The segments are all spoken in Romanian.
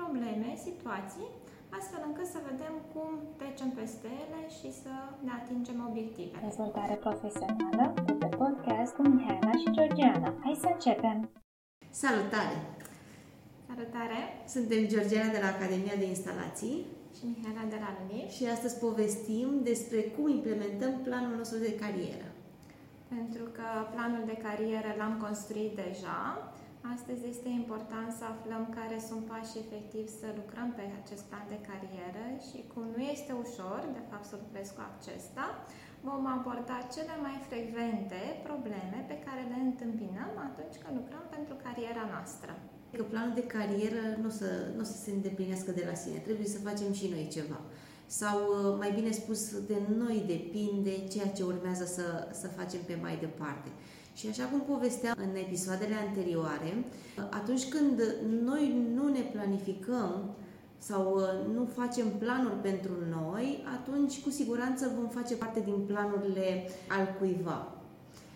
probleme, situații, astfel încât să vedem cum trecem peste ele și să ne atingem obiectivele. Dezvoltare profesională de pe podcast cu Mihaela și Georgiana. Hai să începem! Salutare! Salutare! Suntem Georgiana de la Academia de Instalații și Mihaela de la Lunii și astăzi povestim despre cum implementăm planul nostru de carieră. Pentru că planul de carieră l-am construit deja, Astăzi este important să aflăm care sunt pașii efectiv să lucrăm pe acest plan de carieră și cum nu este ușor, de fapt, să lucrezi cu acesta, vom aborda cele mai frecvente probleme pe care le întâmpinăm atunci când lucrăm pentru cariera noastră. Că planul de carieră nu o să, nu o să se îndeplinească de la sine, trebuie să facem și noi ceva. Sau, mai bine spus, de noi depinde ceea ce urmează să, să facem pe mai departe. Și așa cum povesteam în episoadele anterioare, atunci când noi nu ne planificăm sau uh, nu facem planuri pentru noi, atunci cu siguranță vom face parte din planurile al cuiva.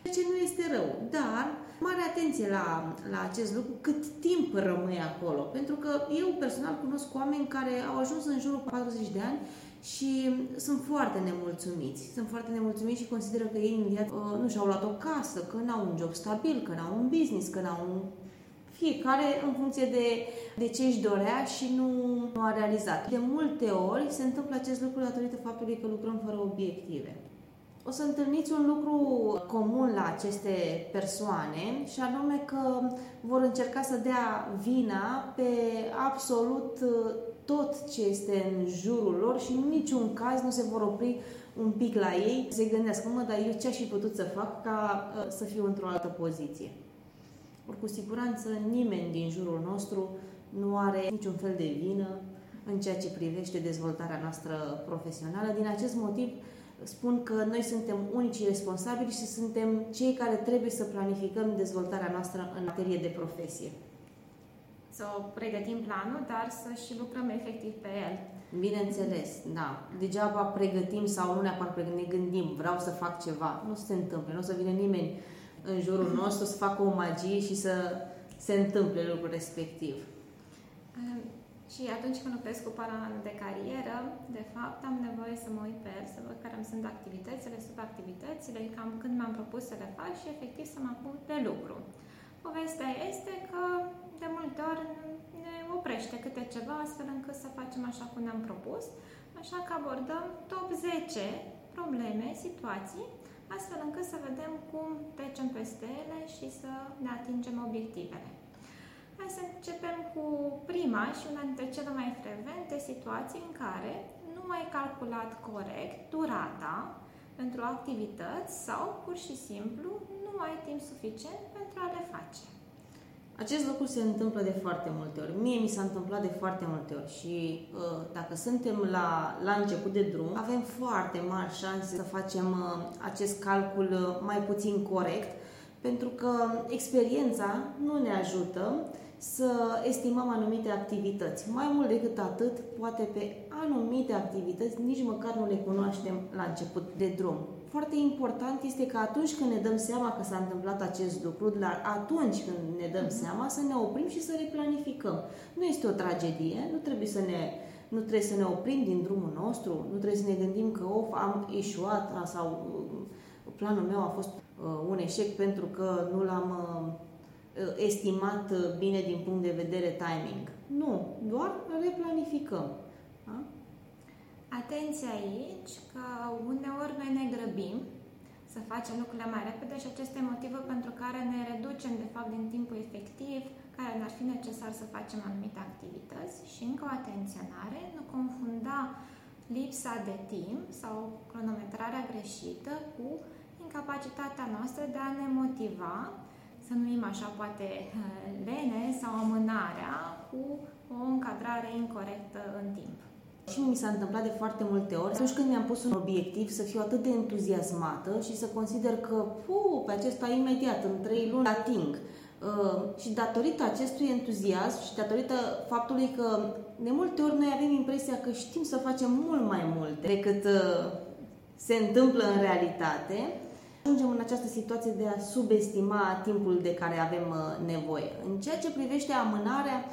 Ceea ce nu este rău, dar mare atenție la, la acest lucru, cât timp rămâi acolo. Pentru că eu personal cunosc oameni care au ajuns în jurul 40 de ani și sunt foarte nemulțumiți. Sunt foarte nemulțumiți și consideră că ei în viață uh, nu și-au luat o casă, că n-au un job stabil, că n-au un business, că n-au un... Fiecare în funcție de, de ce își dorea și nu, nu a realizat. De multe ori se întâmplă acest lucru datorită faptului că lucrăm fără obiective. O să întâlniți un lucru comun la aceste persoane și anume că vor încerca să dea vina pe absolut uh, tot ce este în jurul lor și în niciun caz nu se vor opri un pic la ei, să se gândească, mă, dar eu ce aș fi putut să fac ca uh, să fiu într-o altă poziție. Ori cu siguranță nimeni din jurul nostru nu are niciun fel de vină în ceea ce privește dezvoltarea noastră profesională. Din acest motiv spun că noi suntem unicii responsabili și suntem cei care trebuie să planificăm dezvoltarea noastră în materie de profesie să pregătim planul, dar să și lucrăm efectiv pe el. Bineînțeles, da. Degeaba pregătim sau nu neapărat pregătim, ne gândim, vreau să fac ceva. Nu se întâmplă, nu o să vină nimeni în jurul nostru să facă o magie și să se întâmple lucrul respectiv. Și atunci când lucrez cu planul de carieră, de fapt, am nevoie să mă uit pe el, să văd care îmi sunt activitățile, subactivitățile, cam când mi-am propus să le fac și efectiv să mă apuc de lucru. Povestea este că de multe ori ne oprește câte ceva astfel încât să facem așa cum ne-am propus, așa că abordăm top 10 probleme, situații, astfel încât să vedem cum trecem peste ele și să ne atingem obiectivele. Hai să începem cu prima și una dintre cele mai frecvente situații în care nu ai calculat corect durata pentru activități sau pur și simplu nu ai timp suficient pentru a le face. Acest lucru se întâmplă de foarte multe ori. Mie mi s-a întâmplat de foarte multe ori și uh, dacă suntem la, la început de drum, avem foarte mari șanse să facem uh, acest calcul uh, mai puțin corect, pentru că experiența nu ne ajută să estimăm anumite activități. Mai mult decât atât, poate pe anumite activități nici măcar nu le cunoaștem la început de drum foarte important este că atunci când ne dăm seama că s-a întâmplat acest lucru, dar atunci când ne dăm mhm. seama, să ne oprim și să replanificăm. Nu este o tragedie, nu trebuie să ne, nu trebuie să ne oprim din drumul nostru, nu trebuie să ne gândim că of, am eșuat sau uh, planul meu a fost uh, un eșec pentru că nu l-am uh, estimat bine din punct de vedere timing. Nu, doar replanificăm. Da? Atenție aici că uneori noi ne grăbim să facem lucrurile mai repede și acesta e motivul pentru care ne reducem de fapt din timpul efectiv care ne-ar fi necesar să facem anumite activități și încă o atenționare, nu confunda lipsa de timp sau cronometrarea greșită cu incapacitatea noastră de a ne motiva, să numim așa poate lene sau amânarea cu o încadrare incorrectă în timp. Și mi s-a întâmplat de foarte multe ori, atunci când mi-am pus un obiectiv, să fiu atât de entuziasmată și să consider că, pu, pe acesta imediat, în trei luni, ating. Uh, și datorită acestui entuziasm și datorită faptului că de multe ori noi avem impresia că știm să facem mult mai multe decât uh, se întâmplă în realitate, ajungem în această situație de a subestima timpul de care avem uh, nevoie. În ceea ce privește amânarea,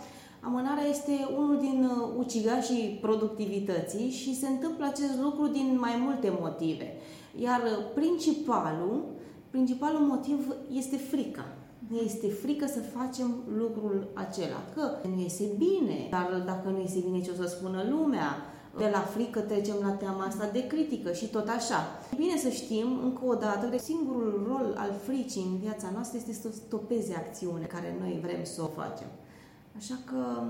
Amânarea este unul din uh, ucigașii productivității și se întâmplă acest lucru din mai multe motive. Iar uh, principalul, principalul motiv este frica. Ne este frică să facem lucrul acela. Că nu iese bine, dar dacă nu iese bine ce o să spună lumea, de la frică trecem la teama asta de critică și tot așa. Bine să știm, încă o dată, că singurul rol al fricii în viața noastră este să stopeze acțiune care noi vrem să o facem. Așa că,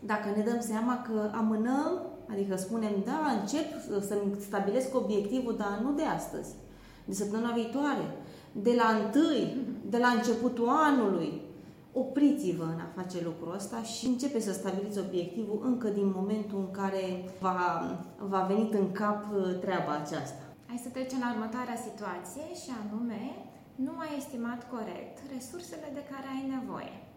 dacă ne dăm seama că amânăm, adică spunem, da, încep să-mi stabilesc obiectivul, dar nu de astăzi, de săptămâna viitoare, de la întâi, de la începutul anului, opriți-vă în a face lucrul ăsta și începe să stabiliți obiectivul încă din momentul în care va, va venit în cap uh, treaba aceasta. Hai să trecem la următoarea situație și anume, nu ai estimat corect resursele de care ai nevoie.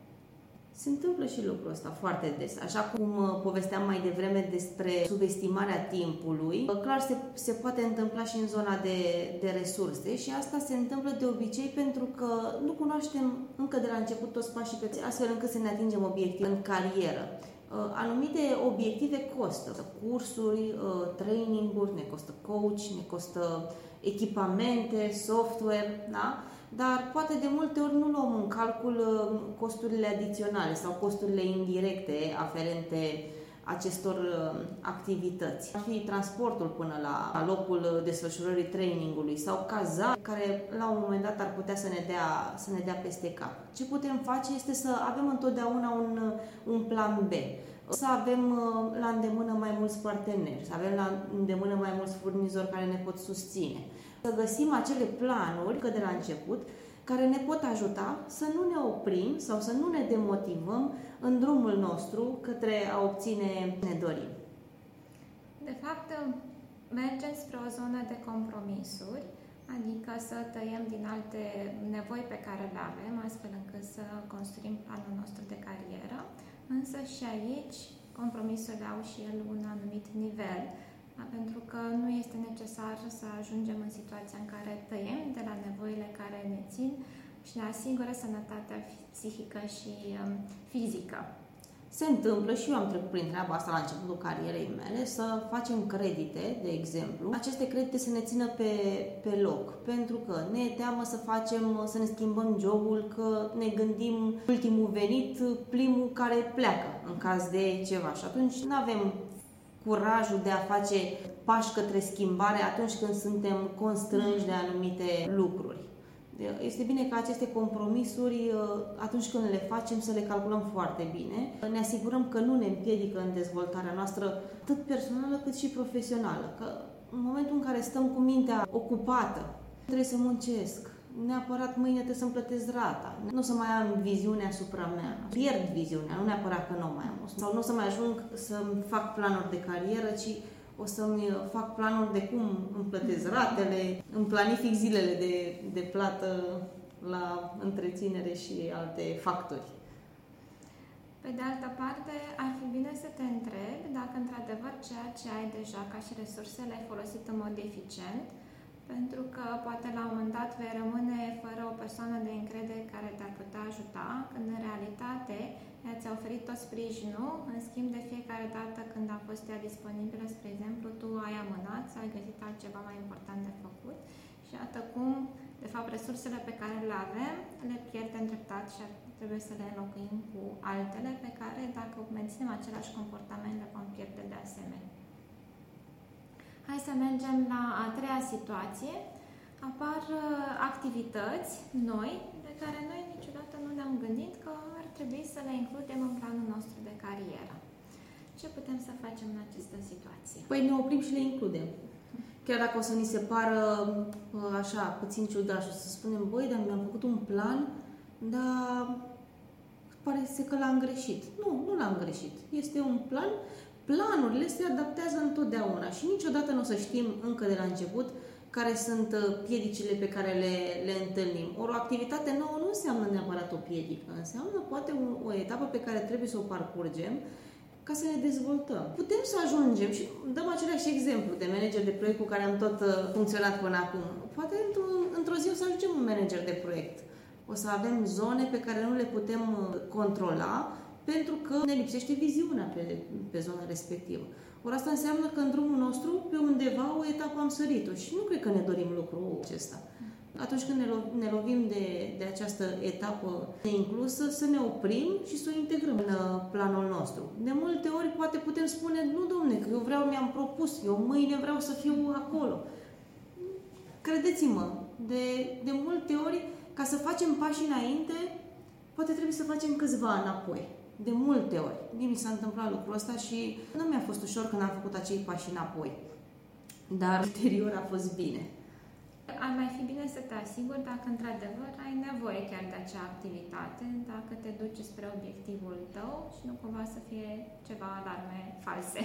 Se întâmplă și lucrul ăsta foarte des. Așa cum uh, povesteam mai devreme despre subestimarea timpului, uh, clar se, se poate întâmpla și în zona de, de resurse și asta se întâmplă de obicei pentru că nu cunoaștem încă de la început toți pașii pe astfel încât să ne atingem obiective în carieră. Uh, anumite obiective costă. Cursuri, training-uri, ne costă coach, ne costă echipamente, software, da? Dar poate de multe ori nu luăm în calcul uh, costurile adiționale sau costurile indirecte aferente acestor uh, activități. Ar fi transportul până la locul desfășurării trainingului sau caza care la un moment dat ar putea să ne dea, să ne dea peste cap. Ce putem face este să avem întotdeauna un, uh, un plan B să avem la îndemână mai mulți parteneri, să avem la îndemână mai mulți furnizori care ne pot susține să găsim acele planuri, că de la început, care ne pot ajuta să nu ne oprim sau să nu ne demotivăm în drumul nostru către a obține ne dorim. De fapt, mergem spre o zonă de compromisuri, adică să tăiem din alte nevoi pe care le avem, astfel încât să construim planul nostru de carieră, însă și aici compromisurile au și el un anumit nivel pentru că nu este necesar să ajungem în situația în care tăiem de la nevoile care ne țin și ne asigură sănătatea psihică și um, fizică. Se întâmplă și eu am trecut prin treaba asta la începutul carierei mele, să facem credite, de exemplu. Aceste credite să ne țină pe, pe loc, pentru că ne e teamă să facem, să ne schimbăm jobul, că ne gândim ultimul venit, primul care pleacă în caz de ceva. Și atunci nu avem curajul de a face pași către schimbare atunci când suntem constrânși de anumite lucruri. Este bine ca aceste compromisuri, uh, atunci când le facem, să le calculăm foarte bine. Ne asigurăm că nu ne împiedică în dezvoltarea noastră, atât personală cât și profesională. Că în momentul în care stăm cu mintea ocupată, trebuie să muncesc, neapărat mâine trebuie să-mi plătesc rata. Nu o să mai am viziune asupra mea. Pierd viziunea, nu neapărat că nu mai am. Sau nu o să mai ajung să-mi fac planuri de carieră, ci o să-mi fac planuri de cum îmi plătesc ratele, îmi planific zilele de, de plată la întreținere și alte factori. Pe de altă parte, ar fi bine să te întrebi dacă într-adevăr ceea ce ai deja ca și resurse le-ai folosit în mod eficient pentru că poate la un moment dat vei rămâne fără o persoană de încredere care te-ar putea ajuta, când în realitate ea ți-a oferit tot sprijinul, în schimb de fiecare dată când a fost ea disponibilă, spre exemplu, tu ai amânat sau ai găsit altceva mai important de făcut și iată cum, de fapt, resursele pe care le avem le pierdem treptat și trebuie să le înlocuim cu altele pe care, dacă menținem același comportament, le vom pierde de asemenea. Hai să mergem la a treia situație. Apar uh, activități noi de care noi niciodată nu ne-am gândit că ar trebui să le includem în planul nostru de carieră. Ce putem să facem în această situație? Păi ne oprim și le includem. Chiar dacă o să ni se pară uh, așa, puțin ciudat și să spunem, băi, dar mi-am făcut un plan, dar pare că l-am greșit. Nu, nu l-am greșit. Este un plan planurile se adaptează întotdeauna și niciodată nu o să știm încă de la început care sunt uh, piedicile pe care le, le întâlnim. Ori o activitate nouă nu înseamnă neapărat o piedică, înseamnă poate o, o etapă pe care trebuie să o parcurgem ca să ne dezvoltăm. Putem să ajungem și dăm același exemplu de manager de proiect cu care am tot uh, funcționat până acum. Poate într-o, într-o zi o să ajungem un manager de proiect. O să avem zone pe care nu le putem uh, controla, pentru că ne lipsește viziunea pe, pe zona respectivă. Ori asta înseamnă că în drumul nostru, pe undeva, o etapă am sărit-o și nu cred că ne dorim lucrul acesta. Atunci când ne, lo- ne lovim de, de această etapă neinclusă, să ne oprim și să o integrăm în uh, planul nostru. De multe ori poate putem spune, nu domne, că eu vreau, mi-am propus, eu mâine vreau să fiu acolo. Credeți-mă, de, de multe ori, ca să facem pași înainte, poate trebuie să facem câțiva înapoi. De multe ori. Mie mi s-a întâmplat lucrul ăsta și nu mi-a fost ușor când am făcut acei pași înapoi. Dar ulterior a fost bine. Ar mai fi bine să te asiguri dacă într-adevăr ai nevoie chiar de acea activitate, dacă te duci spre obiectivul tău și nu cumva să fie ceva alarme false.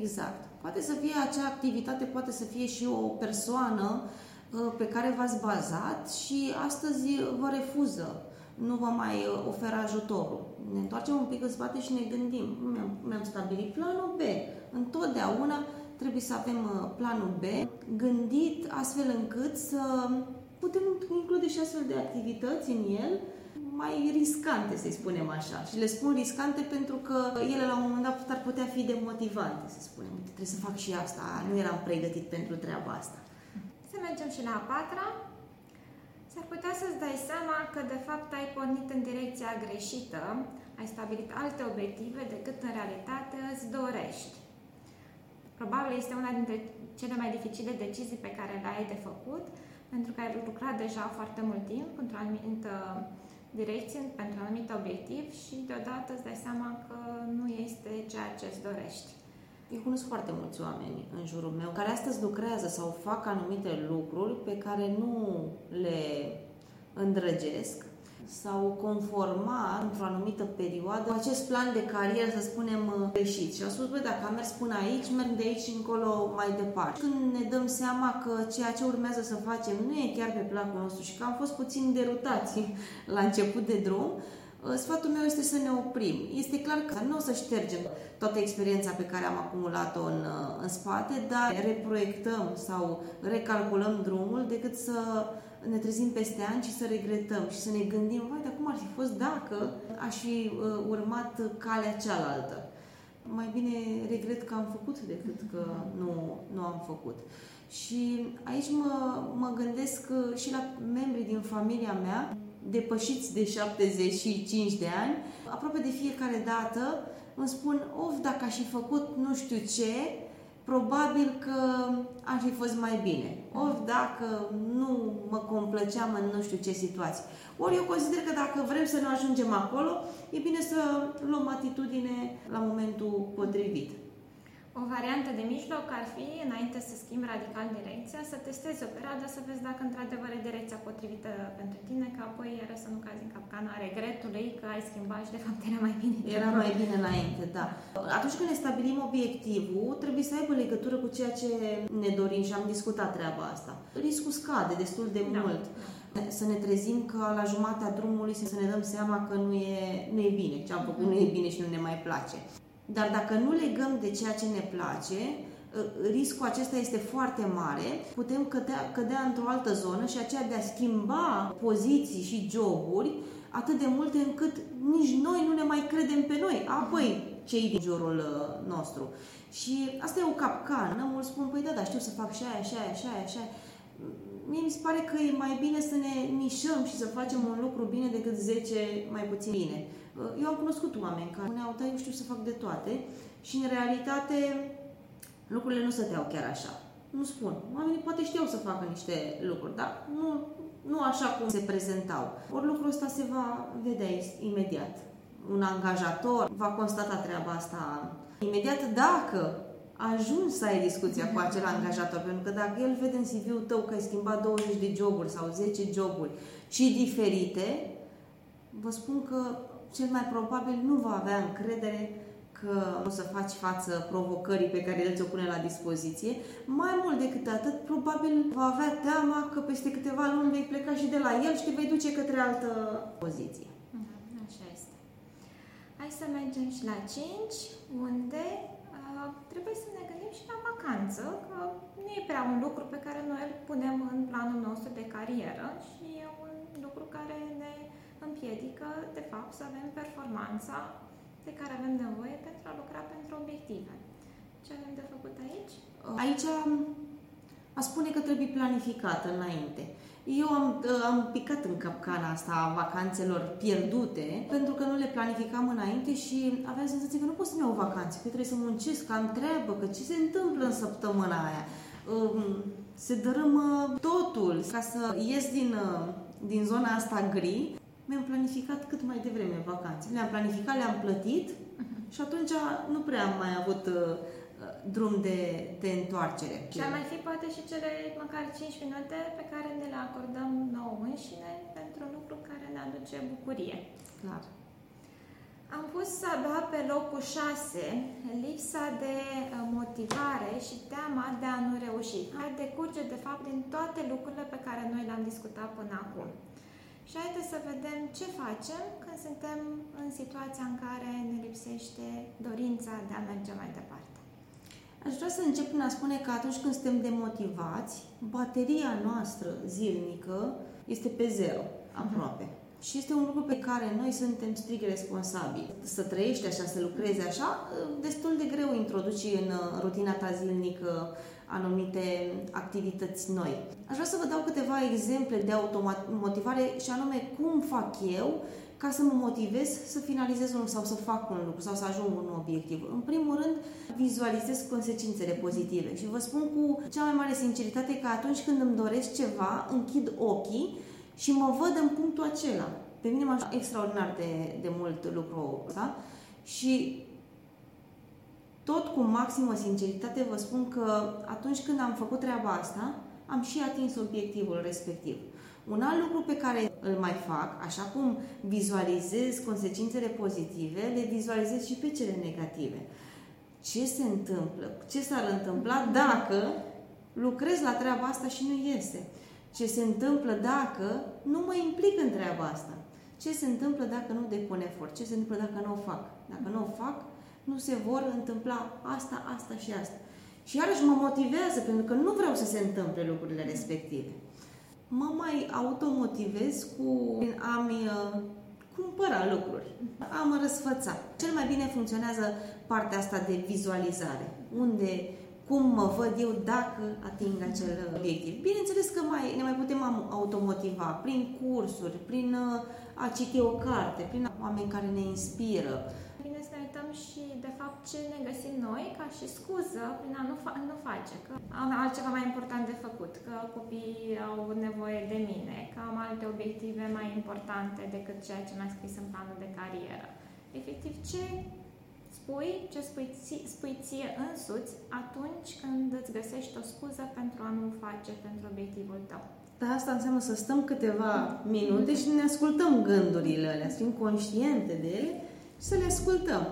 Exact. Poate să fie acea activitate, poate să fie și o persoană uh, pe care v-ați bazat și astăzi vă refuză, nu vă mai uh, oferă ajutorul. Ne întoarcem un pic în spate și ne gândim. Mi-am, mi-am stabilit planul B. Întotdeauna trebuie să avem uh, planul B gândit astfel încât să putem include și astfel de activități în el mai riscante, să-i spunem așa. Și le spun riscante pentru că ele la un moment dat ar putea fi demotivante, să spunem. Trebuie să fac și asta, nu eram pregătit pentru treaba asta. Să mergem și la a patra. S-ar putea să-ți dai seama că de fapt ai pornit în direcția greșită, ai stabilit alte obiective decât în realitate îți dorești. Probabil este una dintre cele mai dificile decizii pe care le ai de făcut, pentru că ai lucrat deja foarte mult timp într-o anumită direcție, pentru un anumit obiectiv și deodată îți dai seama că nu este ceea ce îți dorești. Eu cunosc foarte mulți oameni în jurul meu care astăzi lucrează sau fac anumite lucruri pe care nu le îndrăgesc sau conforma într-o anumită perioadă acest plan de carieră, să spunem, greșit. Și au spus, băi, dacă am mers până aici, merg de aici încolo mai departe. Când ne dăm seama că ceea ce urmează să facem nu e chiar pe placul nostru și că am fost puțin derutați la început de drum, Sfatul meu este să ne oprim. Este clar că nu o să ștergem toată experiența pe care am acumulat-o în, în spate, dar reproiectăm sau recalculăm drumul decât să ne trezim peste ani și să regretăm și să ne gândim, vai, dar cum ar fi fost dacă aș fi uh, urmat calea cealaltă. Mai bine regret că am făcut decât că nu, nu am făcut. Și aici mă, mă gândesc uh, și la membrii din familia mea, depășiți de 75 de ani, aproape de fiecare dată îmi spun, of, dacă aș fi făcut nu știu ce, probabil că ar fi fost mai bine. Ori dacă nu mă complăceam în nu știu ce situație. Ori eu consider că dacă vrem să ne ajungem acolo, e bine să luăm atitudine la momentul potrivit. O variantă de mijloc ar fi, înainte să schimbi radical direcția, să testezi o perioadă, să vezi dacă într-adevăr e direcția potrivită pentru tine, că apoi era să nu cazi în capcana regretului că ai schimbat și de fapt era mai bine. Era mai bine înainte, da. Atunci când ne stabilim obiectivul, trebuie să aibă legătură cu ceea ce ne dorim și am discutat treaba asta. Riscul scade destul de da. mult. Să ne trezim că la jumatea drumului să ne dăm seama că nu e, nu e bine, ce am făcut nu e bine și nu ne mai place. Dar dacă nu legăm de ceea ce ne place, ă, riscul acesta este foarte mare, putem cădea, cădea într-o altă zonă și aceea de a schimba poziții și joburi atât de multe încât nici noi nu ne mai credem pe noi, apoi cei din jurul ă, nostru. Și asta e o capcană, mulți spun, păi da, da, știu să fac și aia, și aia, și aia, și aia. Mie mi se pare că e mai bine să ne nișăm și să facem un lucru bine decât 10 mai puțin bine. Eu am cunoscut oameni care spuneau, da, eu știu să fac de toate și în realitate lucrurile nu stăteau chiar așa. Nu spun. Oamenii poate știau să facă niște lucruri, dar nu, nu așa cum se prezentau. Ori lucrul ăsta se va vedea imediat. Un angajator va constata treaba asta imediat dacă ajungi să ai discuția cu acel angajator, pentru că dacă el vede în CV-ul tău că ai schimbat 20 de joburi sau 10 joburi și diferite, vă spun că cel mai probabil nu va avea încredere că o să faci față provocării pe care el ți-o pune la dispoziție. Mai mult decât atât, probabil va avea teama că peste câteva luni vei pleca și de la el și te vei duce către altă poziție. Mhm, așa este. Hai să mergem și la 5, unde uh, trebuie să ne gândim și la vacanță, că nu e prea un lucru pe care noi îl punem în planul nostru de carieră și e un lucru care ne împiedică, de fapt, să avem performanța de care avem nevoie pentru a lucra pentru obiective. Ce avem de făcut aici? Aici a spune că trebuie planificat înainte. Eu am, am picat în capcana asta a vacanțelor pierdute pentru că nu le planificam înainte și aveam senzația că nu pot să-mi iau vacanțe, că trebuie să muncesc, că am treabă, că ce se întâmplă în săptămâna aia. Um, se dărâmă totul. Ca să ies din, uh, din zona asta gri, mi-am planificat cât mai devreme vacanțe. Le-am planificat, le-am plătit uh-huh. și atunci nu prea am mai avut uh, drum de, de întoarcere. Și ar mai fi poate și cele măcar 5 minute pe care ne le acordăm nouă înșine pentru un lucru care ne aduce bucurie. Clar. Am pus abia pe locul 6 lipsa de uh, motivare și teama de a nu reuși. Hai decurge, de fapt, din toate lucrurile pe care noi le-am discutat până acum. Și haideți să vedem ce facem când suntem în situația în care ne lipsește dorința de a merge mai departe. Aș vrea să încep prin a spune că atunci când suntem demotivați, bateria noastră zilnică este pe zero, aproape. Uh-huh. Și este un lucru pe care noi suntem strict responsabili. Să trăiești așa, să lucrezi așa, destul de greu introduci în rutina ta zilnică anumite activități noi. Aș vrea să vă dau câteva exemple de automotivare și anume cum fac eu ca să mă motivez să finalizez un sau să fac un lucru sau să ajung un obiectiv. În primul rând, vizualizez consecințele pozitive și vă spun cu cea mai mare sinceritate că atunci când îmi doresc ceva, închid ochii și mă văd în punctul acela. Pe mine m-a extraordinar de, de mult lucrul ăsta și tot cu maximă sinceritate vă spun că atunci când am făcut treaba asta, am și atins obiectivul respectiv. Un alt lucru pe care îl mai fac, așa cum vizualizez consecințele pozitive, le vizualizez și pe cele negative. Ce se întâmplă? Ce s-ar întâmpla dacă lucrez la treaba asta și nu iese? Ce se întâmplă dacă nu mă implic în treaba asta? Ce se întâmplă dacă nu depun efort? Ce se întâmplă dacă nu o fac? Dacă nu o fac, nu se vor întâmpla asta, asta și asta. Și iarăși mă motivează, pentru că nu vreau să se întâmple lucrurile respective mă mai automotivez cu a-mi uh, cumpăra lucruri, a mă răsfăța. Cel mai bine funcționează partea asta de vizualizare, unde cum mă văd eu dacă ating acel obiectiv. Bineînțeles că mai, ne mai putem automotiva prin cursuri, prin uh, a citi o carte, prin oameni care ne inspiră, uităm și, de fapt, ce ne găsim noi ca și scuză prin a nu, fa- nu face, că am altceva mai important de făcut, că copiii au nevoie de mine, că am alte obiective mai importante decât ceea ce mi-a scris în planul de carieră. Efectiv, ce spui, ce spui, ție, spui ție însuți atunci când îți găsești o scuză pentru a nu face pentru obiectivul tău. Dar asta înseamnă să stăm câteva minute și ne ascultăm gândurile alea, să fim conștiente de ele și să le ascultăm.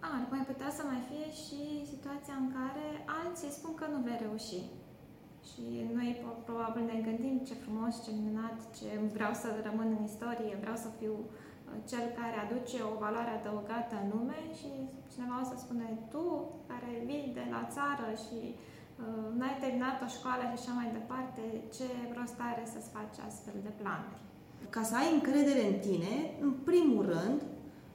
A, mai putea să mai fie și situația în care alții spun că nu vei reuși. Și noi probabil ne gândim ce frumos, ce minunat, ce vreau să rămân în istorie, vreau să fiu uh, cel care aduce o valoare adăugată în lume și cineva o să spune tu, care vii de la țară și uh, n-ai terminat o școală și așa mai departe, ce rost are să-ți faci astfel de planuri? Ca să ai încredere în tine, în primul rând,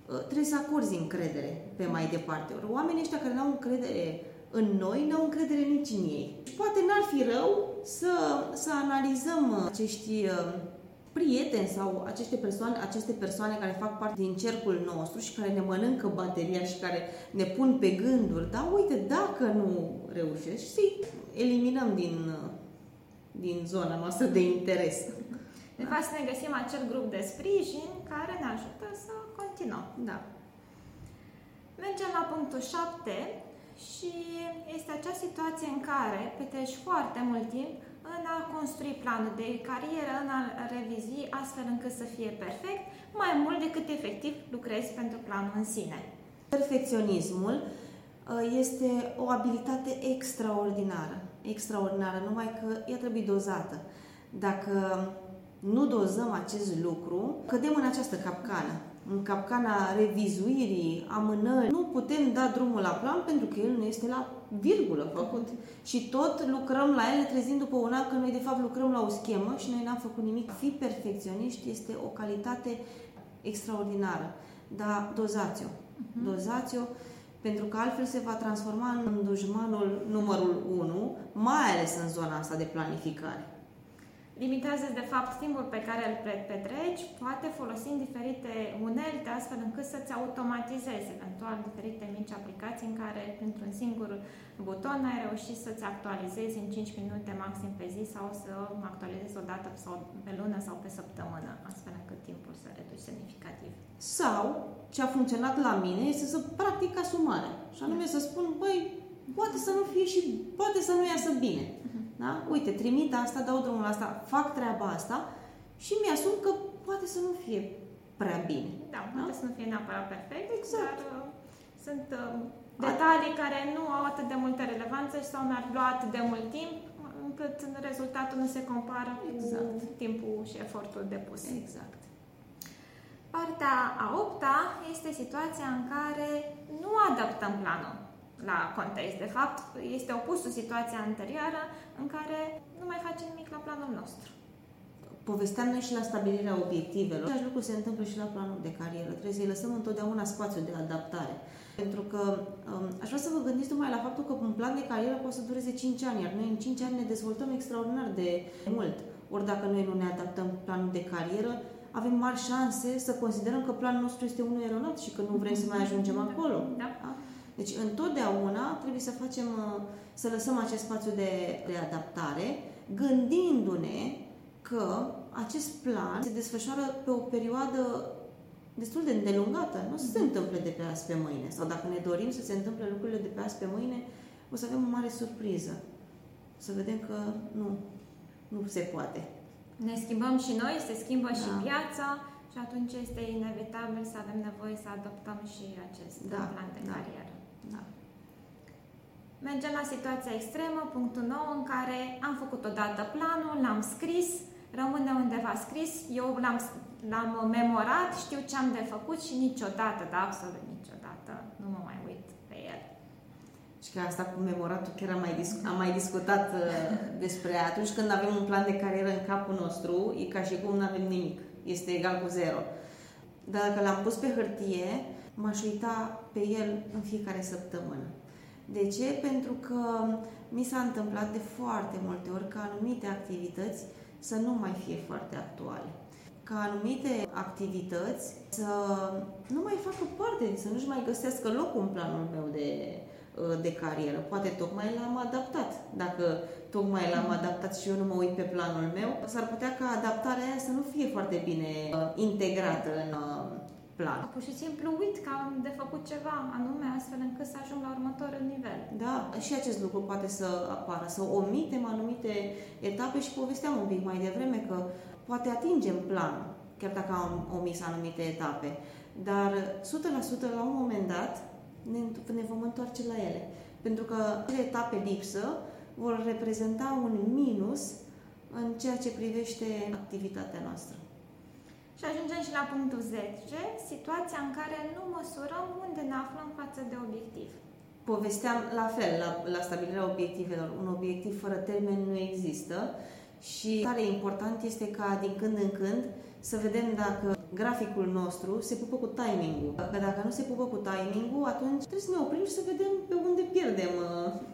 Uh, trebuie să acorzi încredere pe mai departe. Ori oamenii ăștia care n-au încredere în noi, n-au încredere nici în ei. Poate n-ar fi rău să, să analizăm acești uh, prieteni sau aceste persoane, aceste persoane care fac parte din cercul nostru și care ne mănâncă bateria și care ne pun pe gânduri, da, uite, dacă nu reușești, să eliminăm din, uh, din zona noastră de interes. De fapt, să ne găsim acel grup de sprijin care ne ajută să continuăm. Da. Mergem la punctul 7 și este acea situație în care petreci foarte mult timp în a construi planul de carieră, în a revizui astfel încât să fie perfect, mai mult decât efectiv lucrezi pentru planul în sine. Perfecționismul uh, este o abilitate extraordinară, extraordinară, numai că ea trebuie dozată. Dacă nu dozăm acest lucru, cădem în această capcană în capcana revizuirii, amânării. Nu putem da drumul la plan pentru că el nu este la virgulă făcut. Și tot lucrăm la el, ne trezim după un an că noi de fapt lucrăm la o schemă și noi n-am făcut nimic. Fi perfecționist este o calitate extraordinară, dar dozați-o. Uh-huh. Dozați-o pentru că altfel se va transforma în dușmanul numărul 1, mai ales în zona asta de planificare. Limitează, de fapt, timpul pe care îl petreci, poate folosind diferite unelte, astfel încât să-ți automatizezi, eventual, diferite mici aplicații în care, printr-un singur buton, ai reușit să-ți actualizezi în 5 minute maxim pe zi sau să actualizezi o dată sau pe lună sau pe săptămână, astfel încât timpul să reduci semnificativ. Sau, ce a funcționat la mine este să practic asumare. Și anume să spun, băi, poate să nu fie și poate să nu iasă bine. Uh-huh. Da? Uite, trimit asta, dau drumul la asta, fac treaba asta și mi-asum că poate să nu fie prea bine. Da, da? poate să nu fie neapărat perfect, exact. dar uh, sunt uh, detalii A... care nu au atât de multă relevanță sau mi-ar lua atât de mult timp încât rezultatul nu se compară exact. cu timpul și efortul depus. Exact. Partea a opta este situația în care nu adaptăm planul la context. De fapt, este opusul situația anterioară în care nu mai facem nimic la planul nostru. Povesteam noi și la stabilirea obiectivelor. Același lucru se întâmplă și la planul de carieră. Trebuie să-i lăsăm întotdeauna spațiu de adaptare. Pentru că um, aș vrea să vă gândiți numai la faptul că un plan de carieră poate să dureze 5 ani, iar noi în 5 ani ne dezvoltăm extraordinar de mult. Ori dacă noi nu ne adaptăm planul de carieră, avem mari șanse să considerăm că planul nostru este unul eronat și că nu vrem să mai ajungem acolo. Da. Da? Deci, întotdeauna trebuie să facem, uh, să lăsăm acest spațiu de, de adaptare, gândindu-ne că acest plan se desfășoară pe o perioadă destul de îndelungată. Nu se întâmplă de pe azi pe mâine. Sau dacă ne dorim să se întâmple lucrurile de pe azi pe mâine, o să avem o mare surpriză. Să vedem că nu, nu se poate. Ne schimbăm și noi, se schimbă da. și piața și atunci este inevitabil să avem nevoie să adoptăm și acest da. plan de da. carieră. Da. Mergem la situația extremă, punctul 9, în care am făcut odată planul, l-am scris, rămâne undeva scris, eu l-am, l-am memorat, știu ce am de făcut și niciodată, da, absolut niciodată, nu mă mai uit pe el. Și că asta cu memoratul chiar am mai, disc- am mai discutat uh, despre atunci când avem un plan de carieră în capul nostru, e ca și cum nu avem nimic, este egal cu zero. Dar dacă l-am pus pe hârtie, m-aș uita pe el în fiecare săptămână. De ce? Pentru că mi s-a întâmplat de foarte multe ori ca anumite activități să nu mai fie foarte actuale. Ca anumite activități să nu mai facă parte, să nu-și mai găsească locul în planul meu de, de carieră. Poate tocmai l-am adaptat. Dacă tocmai l-am adaptat și eu nu mă uit pe planul meu, s-ar putea ca adaptarea aia să nu fie foarte bine uh, integrată în uh, plan. Pur și simplu uit că am de făcut ceva anume astfel încât să ajung la următorul nivel. Da, și acest lucru poate să apară, să omitem anumite etape și povesteam un pic mai devreme că poate atingem planul, chiar dacă am omis anumite etape, dar 100% la un moment dat ne, ne vom întoarce la ele. Pentru că acele etape lipsă vor reprezenta un minus în ceea ce privește activitatea noastră. Și ajungem și la punctul 10, situația în care nu măsurăm unde ne aflăm față de obiectiv. Povesteam la fel, la, la stabilirea obiectivelor. Un obiectiv fără termen nu există și tare important este ca din când în când să vedem dacă graficul nostru se pupă cu timingul. Că dacă nu se pupă cu timingul, atunci trebuie să ne oprim și să vedem pe unde pierdem,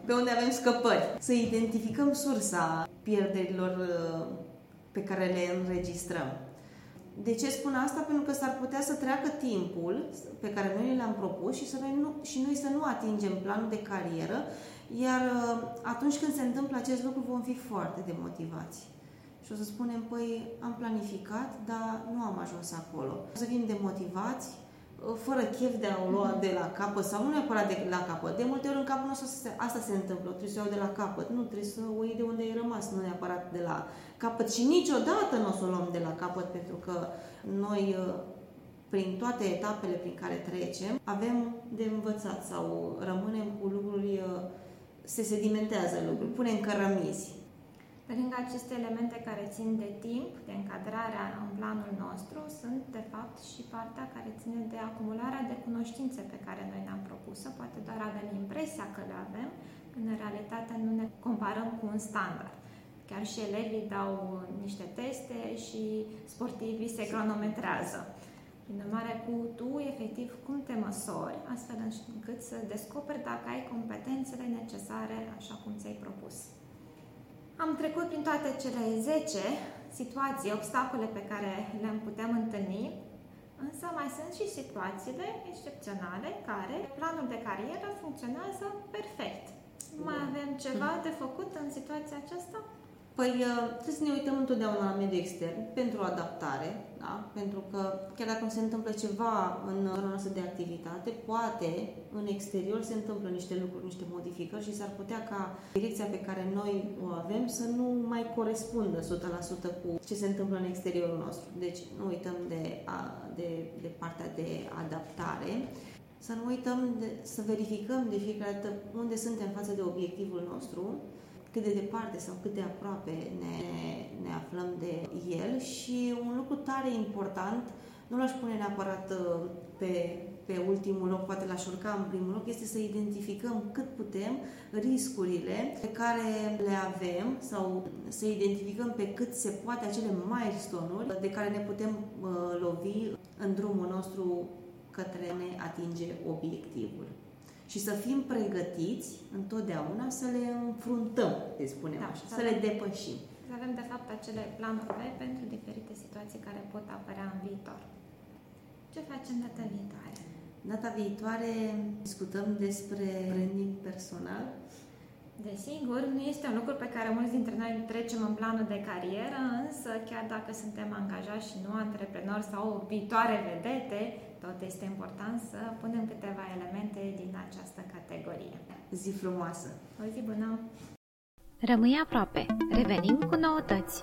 pe unde avem scăpări. Să identificăm sursa pierderilor uh, pe care le înregistrăm. De ce spun asta? Pentru că s-ar putea să treacă timpul pe care noi l-am propus și, să noi nu, și noi să nu atingem planul de carieră, iar uh, atunci când se întâmplă acest lucru vom fi foarte demotivați. Și o să spunem, păi am planificat, dar nu am ajuns acolo. O să fim demotivați, uh, fără chef de a o lua de la capăt sau nu neapărat de la capăt. De multe ori în capul nostru asta se întâmplă, trebuie să o iau de la capăt. Nu, trebuie să o iei de unde ai rămas, nu neapărat de la capăt și niciodată nu o să o luăm de la capăt pentru că noi uh, prin toate etapele prin care trecem, avem de învățat sau rămânem cu lucruri, uh, se sedimentează lucruri, punem cărămizi. Pe lângă aceste elemente care țin de timp, de încadrarea în planul nostru, sunt de fapt și partea care ține de acumularea de cunoștințe pe care noi ne-am propus-o. Poate doar avem impresia că le avem, când în realitate nu ne comparăm cu un standard. Chiar și elevii dau niște teste și sportivii se cronometrează. Prin urmare, cu tu, efectiv, cum te măsori, astfel încât să descoperi dacă ai competențele necesare așa cum ți-ai propus. Am trecut prin toate cele 10 situații, obstacole pe care le-am putem întâlni, însă mai sunt și situațiile excepționale care planul de carieră funcționează perfect. Mai avem ceva de făcut în situația aceasta? Păi uh, trebuie să ne uităm întotdeauna la mediul extern pentru adaptare, da? pentru că chiar dacă se întâmplă ceva în zona noastră de activitate, poate în exterior se întâmplă niște lucruri, niște modificări și s-ar putea ca direcția pe care noi o avem să nu mai corespundă 100% cu ce se întâmplă în exteriorul nostru. Deci nu uităm de, de, de partea de adaptare. Să nu uităm de, să verificăm de fiecare dată unde suntem față de obiectivul nostru, cât de departe sau cât de aproape ne, ne aflăm de el și un lucru tare important, nu l-aș pune neapărat uh, pe, pe ultimul loc, poate l-aș urca în primul loc, este să identificăm cât putem riscurile pe care le avem sau să identificăm pe cât se poate acele milestone-uri de care ne putem uh, lovi în drumul nostru către ne atinge obiectivul și să fim pregătiți întotdeauna să le înfruntăm, să spunem da, așa, să, să le depășim. Să avem, de fapt, acele planuri B pentru diferite situații care pot apărea în viitor. Ce facem data viitoare? Data viitoare discutăm despre branding personal. Desigur, nu este un lucru pe care mulți dintre noi trecem în planul de carieră, însă chiar dacă suntem angajați și nu antreprenori sau viitoare vedete, tot este important să punem câteva elemente din această categorie. Zi frumoasă! O zi bună! Rămâi aproape! Revenim cu noutăți!